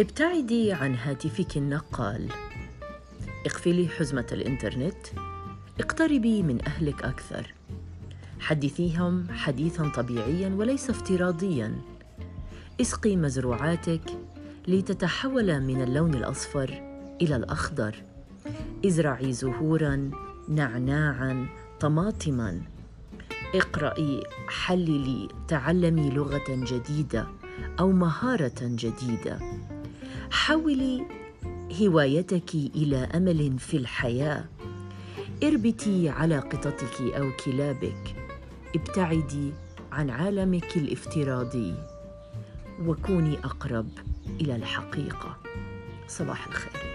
ابتعدي عن هاتفك النقال. اقفلي حزمة الإنترنت. اقتربي من أهلك أكثر. حدثيهم حديثا طبيعيا وليس افتراضيا. اسقي مزروعاتك لتتحول من اللون الأصفر إلى الأخضر. ازرعي زهورا نعناعا طماطما. اقرأي حللي تعلمي لغة جديدة أو مهارة جديدة. حولي هوايتك إلى أمل في الحياة. اربتي على قطتك أو كلابك. ابتعدي عن عالمك الافتراضي. وكوني أقرب إلى الحقيقة. صباح الخير.